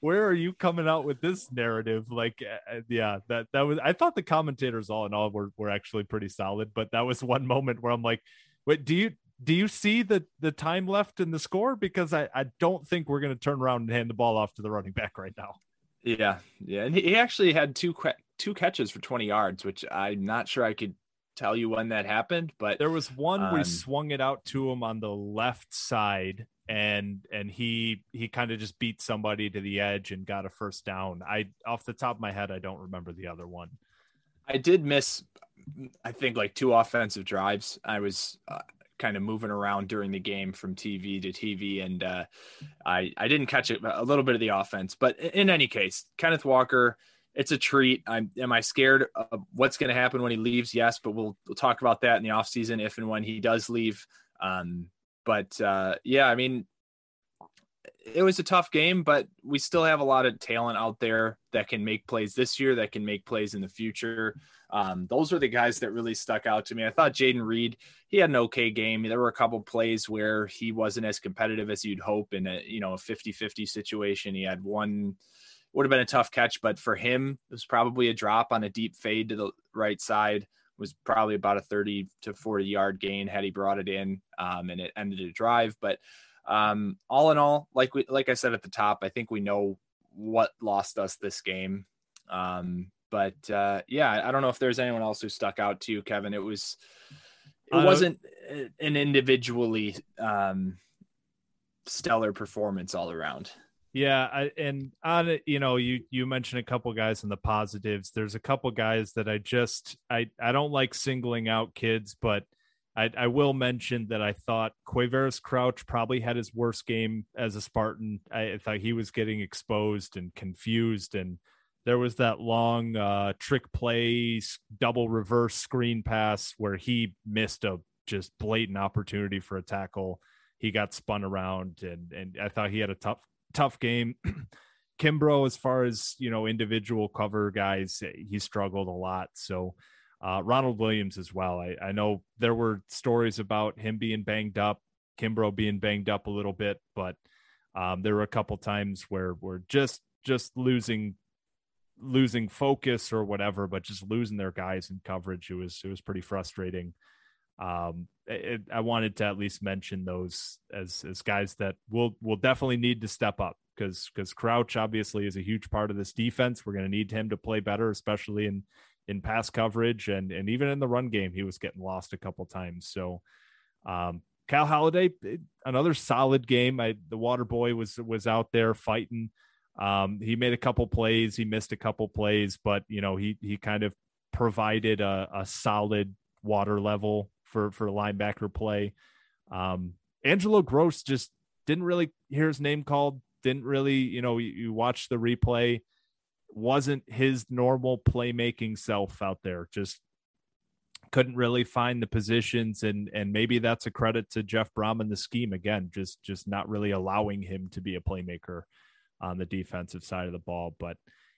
Where are you coming out with this narrative? Like, uh, uh, yeah, that that was. I thought the commentators all in all were were actually pretty solid, but that was [LAUGHS] one moment where I'm like, wait, do you do you see the the time left in the score? Because I I don't think we're going to turn around and hand the ball off to the running back right now.
Yeah, yeah, and he actually had two two catches for 20 yards, which I'm not sure I could tell you when that happened, but
there was one um, we swung it out to him on the left side and and he he kind of just beat somebody to the edge and got a first down. I off the top of my head I don't remember the other one.
I did miss I think like two offensive drives. I was uh, kind of moving around during the game from TV to TV and uh, I I didn't catch it a little bit of the offense, but in any case, Kenneth Walker it's a treat. I'm am I scared of what's going to happen when he leaves? Yes, but we'll we'll talk about that in the offseason if and when he does leave. Um, but uh, yeah, I mean, it was a tough game, but we still have a lot of talent out there that can make plays this year, that can make plays in the future. Um, those are the guys that really stuck out to me. I thought Jayden Reed, he had an okay game. There were a couple plays where he wasn't as competitive as you'd hope in a you know a 50-50 situation. He had one would have been a tough catch, but for him, it was probably a drop on a deep fade to the right side was probably about a 30 to 40 yard gain had he brought it in um, and it ended a drive. But um, all in all, like we, like I said at the top, I think we know what lost us this game. Um, but uh, yeah, I don't know if there's anyone else who stuck out to you, Kevin. It was, it wasn't an individually um, stellar performance all around.
Yeah, I, and on it, you know, you you mentioned a couple guys in the positives. There's a couple guys that I just I I don't like singling out kids, but I I will mention that I thought Quavaris Crouch probably had his worst game as a Spartan. I thought he was getting exposed and confused, and there was that long uh, trick play double reverse screen pass where he missed a just blatant opportunity for a tackle. He got spun around, and and I thought he had a tough tough game. [CLEARS THROAT] Kimbrough, as far as you know, individual cover guys, he struggled a lot. So uh, Ronald Williams as well. I, I know there were stories about him being banged up, Kimbrough being banged up a little bit, but um, there were a couple times where we're just just losing losing focus or whatever, but just losing their guys in coverage. It was it was pretty frustrating um, it, I wanted to at least mention those as as guys that will will definitely need to step up because because Crouch obviously is a huge part of this defense. We're going to need him to play better, especially in in pass coverage and and even in the run game. He was getting lost a couple times. So, um, Cal Haladay, another solid game. I, the Water Boy was was out there fighting. Um, he made a couple plays. He missed a couple plays, but you know he he kind of provided a, a solid water level for for linebacker play. Um, Angelo Grose just didn't really hear his name called. Didn't really, you know, you, you watch the replay. Wasn't his normal playmaking self out there. Just couldn't really find the positions and and maybe that's a credit to Jeff Brohm and the scheme again just just not really allowing him to be a playmaker on the defensive side of the ball but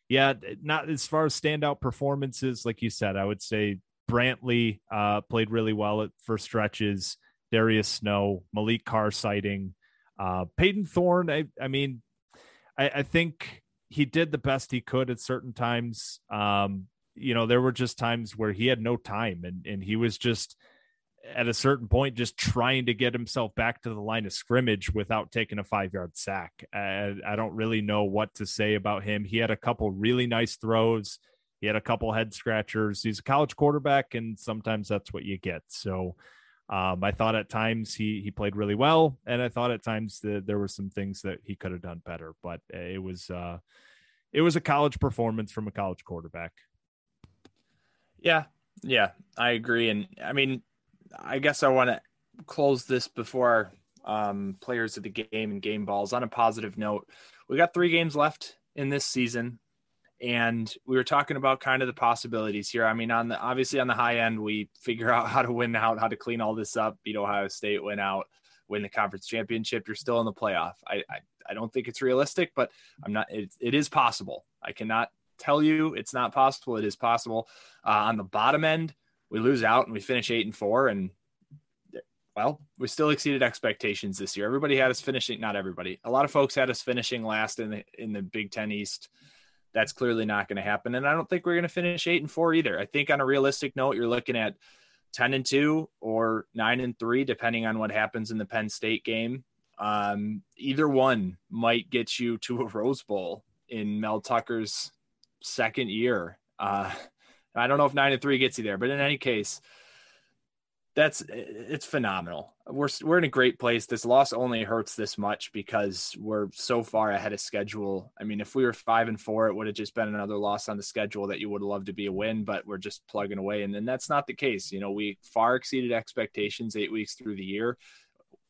yeah not as far as standout performances like you said I would say Brantley uh, played really well at, for stretches Darius Snow Maliq Carr sighting, uh, Payton Thorne I I mean I, I think he did the best he could at certain times um you know, there were just times where he had no time and, and he was just at a certain point just trying to get himself back to the line of scrimmage without taking a five yard sack. I, I don't really know what to say about him. He had a couple really nice throws. He had a couple head scratchers. He's a college quarterback, and sometimes that's what you get. So um, I thought at times he he played really well, and I thought at times that there were some things that he could have done better. But it was uh, it was a college performance from a college quarterback.
Yeah, yeah, I agree. And I mean, I guess I want to close this before um, players of the game and game balls on a positive note. We got three games left in this season, and we were talking about kind of the possibilities here. I mean, on the obviously on the high end, we figure [LAUGHS] out how to win out, how to clean all this up, beat Ohio State, win out, win the conference championship. You're still in the playoff. I I, I don't think it's realistic, but I'm not. It, it is possible. I cannot tell you it's not possible. It is possible. Uh, on the bottom end, we lose out and we finish eight and four, and well, we still exceeded expectations this year. Everybody had us finishing, not everybody. A lot of folks had us finishing last in the in the Big Ten East. That's clearly not going to happen, and I don't think we're going to finish eight and four either. I think on a realistic note, you're looking at ten and two or nine and three, depending on what happens in the Penn State game. Um, either one might get you to a Rose Bowl in Mel Tucker's second year. Uh, I don't know if nine and three gets you there, but in any case, that's it's phenomenal. We're we're in a great place. This loss only hurts this much because we're so far ahead of schedule. I mean, if we were five and four, it would have just been another loss on the schedule that you would have loved to be a win, but we're just plugging away, and then that's not the case. You know, we far exceeded expectations eight weeks through the year.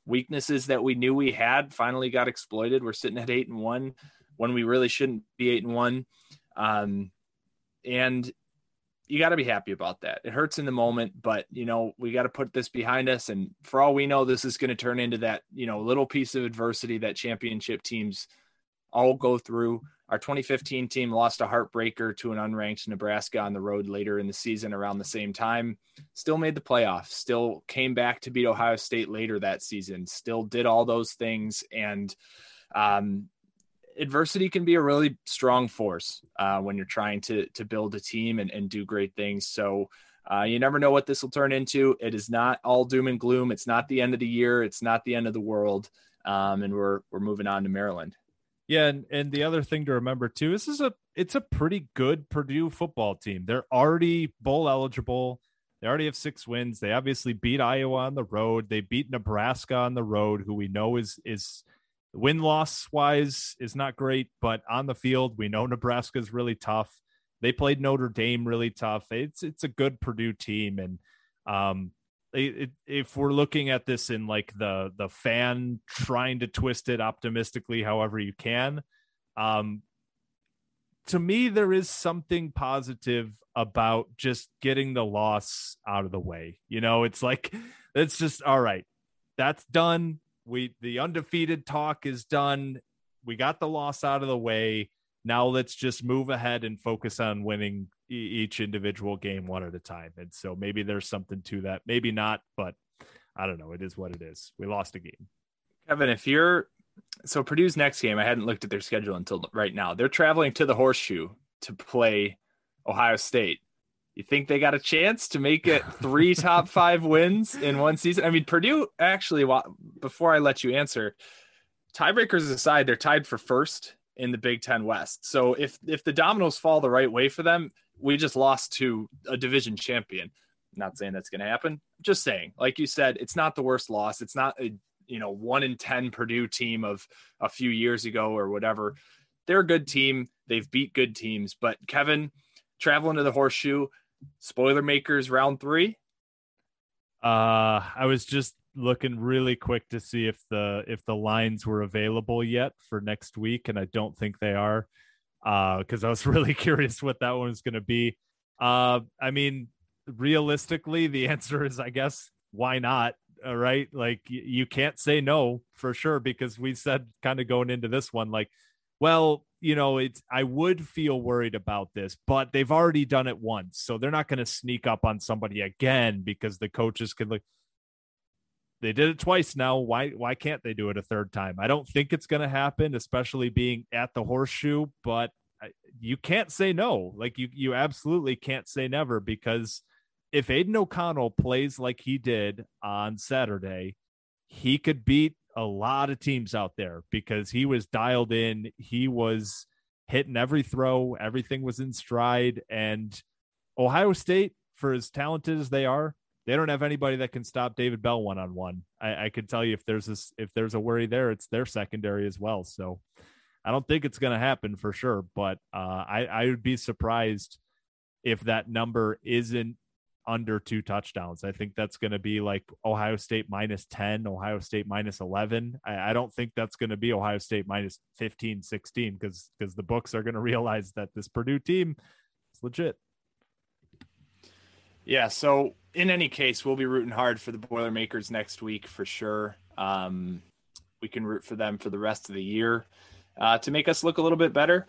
Weaknesses that we knew we had finally got exploited. We're sitting at eight and one when we really shouldn't be eight and one. Um, and you got to be happy about that. It hurts in the moment, but you know, we got to put this behind us. And for all we know, this is going to turn into that, you know, little piece of adversity that championship teams all go through. Our 2015 team lost a heartbreaker to an unranked Nebraska on the road later in the season around the same time. Still made the playoffs, still came back to beat Ohio State later that season, still did all those things. And, um, adversity can be a really strong force uh, when you're trying to to build a team and, and do great things. So uh, you never know what this will turn into. It is not all doom and gloom. It's not the end of the year. It's not the end of the world. Um, and we're we're moving on to Maryland.
Yeah, and, and the other thing to remember too, this is a it's a pretty good Purdue football team. They're already bowl eligible. They already have six wins. They obviously beat Iowa on the road. They beat Nebraska on the road, who we know is is win loss wise is not great, but on the field, we know Nebraska is really tough. They played Notre Dame really tough. It's it's a good Purdue team, and um, it, if we're looking at this in like the the fan trying to twist it optimistically, however you can, um, to me there is something positive about just getting the loss out of the way. You know, it's like it's just all right. That's done we the undefeated talk is done. We got the loss out of the way. Now let's just move ahead and focus on winning e- each individual game one at a time. And so maybe there's something to that. Maybe not, but I don't know. It is what it is. We lost a game.
Kevin, if you're so Purdue's next game, I hadn't looked at their schedule until right now. They're traveling to the Horseshoe to play Ohio State. You think they got a chance to make it three [LAUGHS] top five wins in one season? I mean, Purdue actually, before I let you answer, tiebreakers aside, they're tied for first in the Big Ten West. So if if the dominoes fall the right way for them, we just lost to a division champion. not saying that's going to happen. Just saying, like you said, it's not the worst loss. It's not a you know one in ten Purdue team of a few years ago or whatever. They're a good team. They've beat good teams, but Kevin traveling to the horseshoe Spoiler makers round three.
Uh, I was just looking really quick to see if the if the lines were available yet for next week, and I don't think they are. Uh, because I was [LAUGHS] really curious what that one was going to be. Uh, I mean, realistically, the answer is, I guess, why not? All right, like you can't say no for sure because we said kind of going into this one, like, well, you know, it's I would feel worried about this, but they've already done it once, so they're not going to sneak up on somebody again because the coaches can like they did it twice now. Why why can't they do it a third time? I don't think it's going to happen, especially being at the horseshoe, but you can't say no. Like you you absolutely can't say never because if Aidan O'Connell plays like he did on Saturday, he could beat a lot of teams out there because he was dialed in, he was hitting every throw, everything was in stride and Ohio State for as talented as they are, they don't have anybody that can stop David Bell one on one. I can tell you if there's this if there's a worry there, it's their secondary as well. So I don't think it's going to happen for sure, but uh, I I would be surprised if that number isn't under two touchdowns. I think that's going to be like Ohio State minus 10, Ohio State minus 11. I, I don't think that's going to be Ohio State minus 15, 16, because because the books are going [LAUGHS] to realize that this Purdue team is legit.
Yeah. So in any case, we'll be rooting hard for the Boilermakers next week for sure. Um, we can root for them for the rest of the year uh, to make us look a little bit better.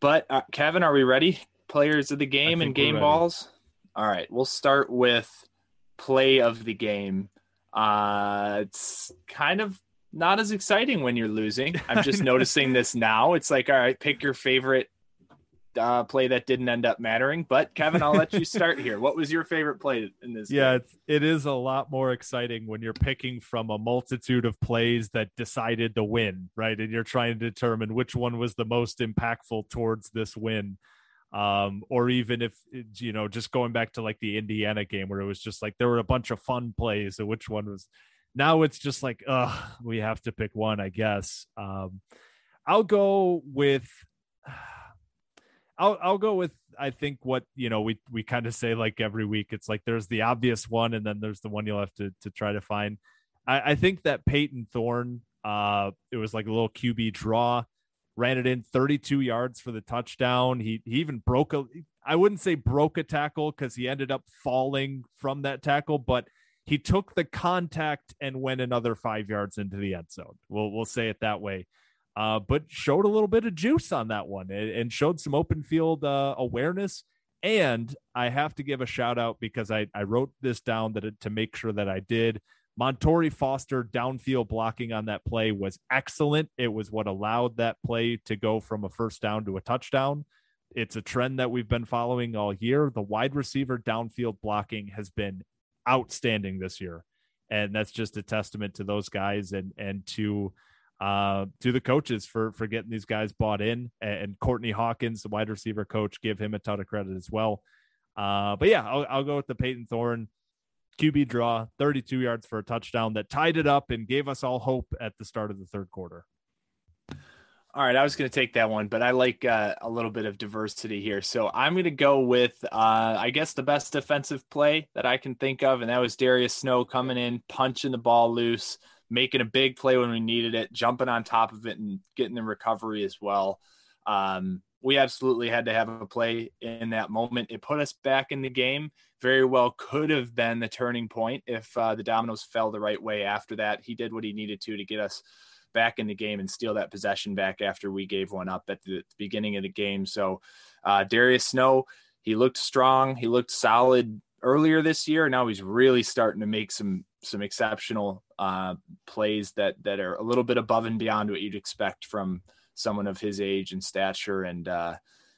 But uh, Kevin, are we ready? Players of the game and game balls. All right, we'll start with play of the game. Uh, it's kind of not as exciting when you're losing. I'm [LAUGHS] just noticing this now. It's like, all right, pick your favorite uh, play that didn't end up mattering. But Kevin, I'll let you [LAUGHS] start here. What was your favorite play in this? Game?
Yeah, it's, it is a lot more exciting when you're picking from a multitude of plays that decided the win, right? And you're trying to determine which one was the most impactful towards this win. Um, or even if you know, just going back to like the Indiana game where it was just like there were a bunch of fun plays, so which one was now it's just like, uh, we have to pick one, I guess. Um, I'll go with I'll I'll go with I think what you know we we kind of say like every week it's like there's the obvious one and then there's the one you'll have to to try to find. I, I think that Payton Thorne uh it was like a little QB draw, ran it in 32 yards for the touchdown. He he even broke a I wouldn't say broke a tackle because he ended up falling from that tackle, but he took the contact and went another five yards into the end zone. We'll we'll say it that way uh, but showed a little bit of juice on that one and, and showed some open field uh, awareness. And I have to give a shout out because I, I wrote this down that to make sure that I did. Montorie Foster downfield blocking on that play was excellent. It was what allowed that play to go from a first down to a touchdown. It's a trend that we've been following all year. The wide receiver downfield blocking has been outstanding this year. And that's just a testament to those guys and and to uh, to the coaches for for getting these guys bought in, and Courtney Hawkins, the wide receiver coach, give him a ton of credit as well. Uh, but yeah, I'll, I'll go with the Payton Thorne QB draw, 32 yards for a touchdown that tied it up and gave us all hope at the start of the third quarter.
All right, I was going to take that one, but I like uh, a little bit of diversity here. So I'm going to go with, uh, I guess, the best defensive play that I can think of, and that was Darius Snow coming in, punching the ball loose, making a big play when we needed it, jumping on top of it and getting the recovery as well. Um, we absolutely had to have a play in that moment. It put us back in the game. Very well could have been the turning point if uh, the dominoes fell the right way after that. He did what he needed to to get us back in the game and steal that possession back after we gave one up at the, beginning of the game. So, uh, Darius Snow, he looked strong. He looked solid earlier this year. Now he's really starting to make some some exceptional uh, plays that that are a little bit above and beyond what you'd expect from someone of his age and stature. And uh,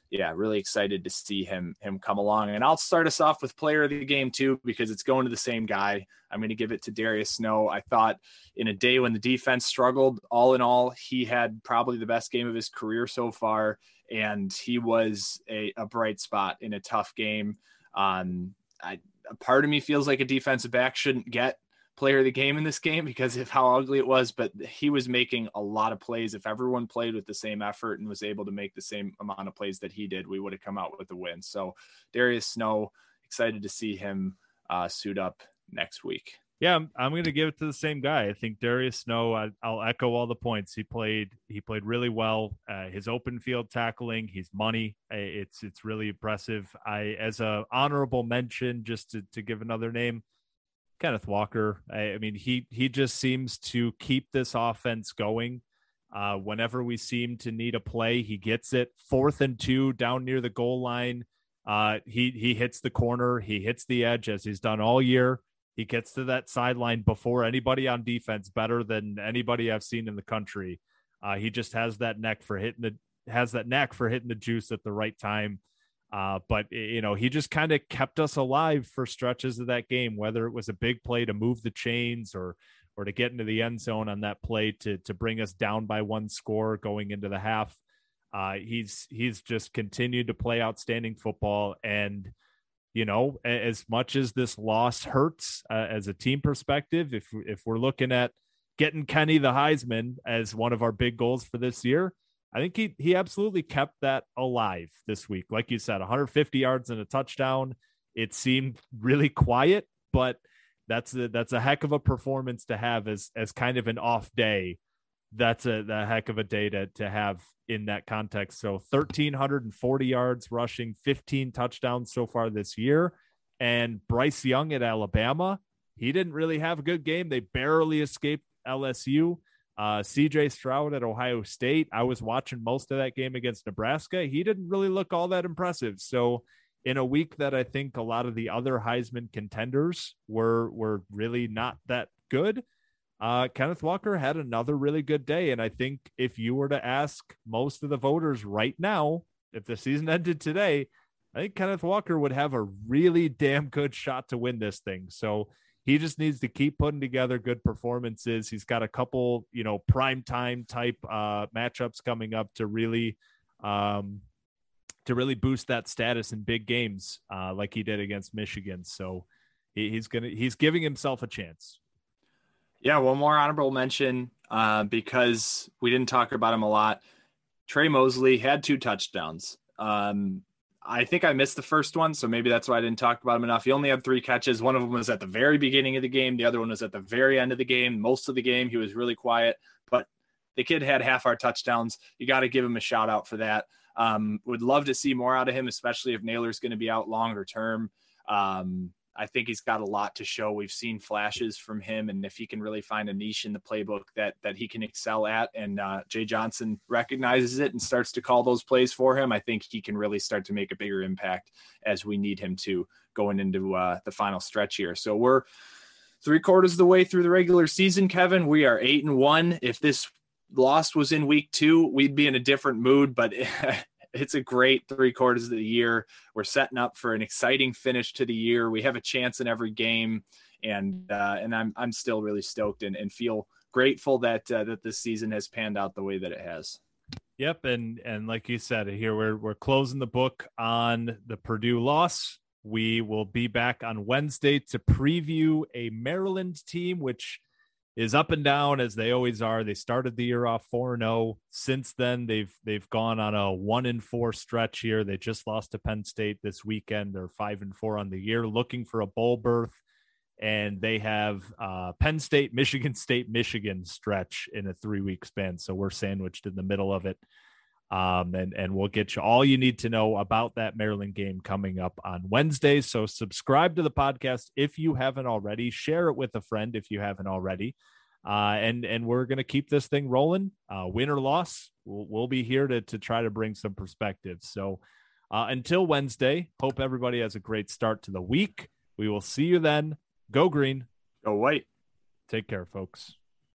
yeah, really excited to see him him come along. And I'll start us off with player of the game too because it's going to the same guy. I'm going to give it to Darius Snow. I thought in a day when the defense struggled, all in all, he had probably the best game of his career so far, and he was a, a bright spot in a tough game. Um, I, a part of me feels like a defensive back shouldn't get player of the game in this game because of how ugly it was, but he was making a lot of plays. If everyone played with the same effort and was able to make the same amount of plays that he did, we would have come out with a win. So Darius Snow, excited to see him uh, suit up next week.
Yeah, I'm, going to give it to the same guy. I think Darius Snow. I, will echo all the points. He played. He played really well. Uh, his open field tackling. He's money. It's it's really impressive. I as a honorable mention, just to to give another name, Kenneth Walker. I, I mean, he he just seems to keep this offense going. Uh, whenever we seem to need a play, he gets it. Fourth and two down near the goal line. Uh, he he hits the corner. He hits the edge as he's done all year. He gets to that sideline before anybody on defense, better than anybody I've seen in the country. Uh, he just has that neck for hitting the has that neck for hitting the juice at the right time. Uh, but you know, he just kind of kept us alive for stretches of that game, whether it was a big play to move the chains or or to get into the end zone on that play to to bring us down by one score going into the half. Uh, he's he's just continued to play outstanding football and you know, as much as this loss hurts uh, as a team perspective, if if we're looking at getting Kenny the Heisman as one of our big goals for this year, I think he he absolutely kept that alive this week. Like you said, 150 yards and a touchdown. It seemed really quiet, but that's a that's a heck of a performance to have as as kind of an off day that's a, a heck of a day to, to have in that context. So 1,340 yards rushing, 15 touchdowns so far this year. And Bryce Young at Alabama, he didn't really have a good game. They barely escaped LSU. Uh, CJ Stroud at Ohio State, I was watching most of that game against Nebraska. He didn't really look all that impressive. So, in a week that I think a lot of the other Heisman contenders were were really not that good, uh, Kenneth Walker had another really good day. And I think if you were to ask most of the voters right now, if the season [LAUGHS] ended today, I think Kenneth Walker would have a really damn good shot to win this thing. So he just needs to keep putting together good performances. He's got a couple, you know, prime time type uh, matchups coming up to really, um, to really boost that status in big games, uh, like he did against Michigan. So he, he's gonna he's giving himself a chance.
Yeah, one more honorable mention uh, because we didn't talk about him a lot. Tre Mosley had two touchdowns. Um, I think I missed the first one, so maybe that's why I didn't talk about him enough. He only had three catches. One of them was at the very beginning of the game. The other one was at the very end of the game. Most of the game, he was really quiet, but the kid had half our touchdowns. You got to give him a shout out for that. Um, would love to see more out of him, especially if Nailor's going to be out longer term. Um, I think he's got a lot to show. We've seen flashes from him, and if he can really find a niche in the playbook that that he can excel at, and uh, Jay Johnson recognizes it and starts to call those plays for him, I think he can really start to make a bigger impact as we need him to going into uh, the final stretch here. So we're three quarters of the way through the regular season, Kevin. We are eight and one. If this loss was in week two, we'd be in a different mood, but [LAUGHS] it's a great three quarters of the year. We're setting up for an exciting finish to the year. We have a chance in every game, and uh, and I'm I'm still really stoked and, and feel grateful that uh, that this season has panned out the way that it has.
Yep, and and like you said, here we're we're closing the book on the Purdue loss. We will be back on Wednesday to preview a Maryland team, which is up and down as they always are. They started the year off 4 0. Since then, they've they've gone on a 1 and 4 stretch here. They just lost to Penn State this weekend. They're 5 and 4 on the year, looking for a bowl berth. And they have uh, Penn State, Michigan State, Michigan stretch in a three week span. So we're sandwiched in the middle of it. Um, and and we'll get you all you need to know about that Maryland game coming up on Wednesday. So subscribe to the podcast if you haven't already. Share it with a friend if you haven't already. Uh, and and we're gonna keep this thing rolling. Uh, win or loss, we'll, we'll be here to to try to bring some perspective. So uh, until Wednesday, hope everybody has a great start to the week. We will see you then. Go green.
Go white.
Take care, folks.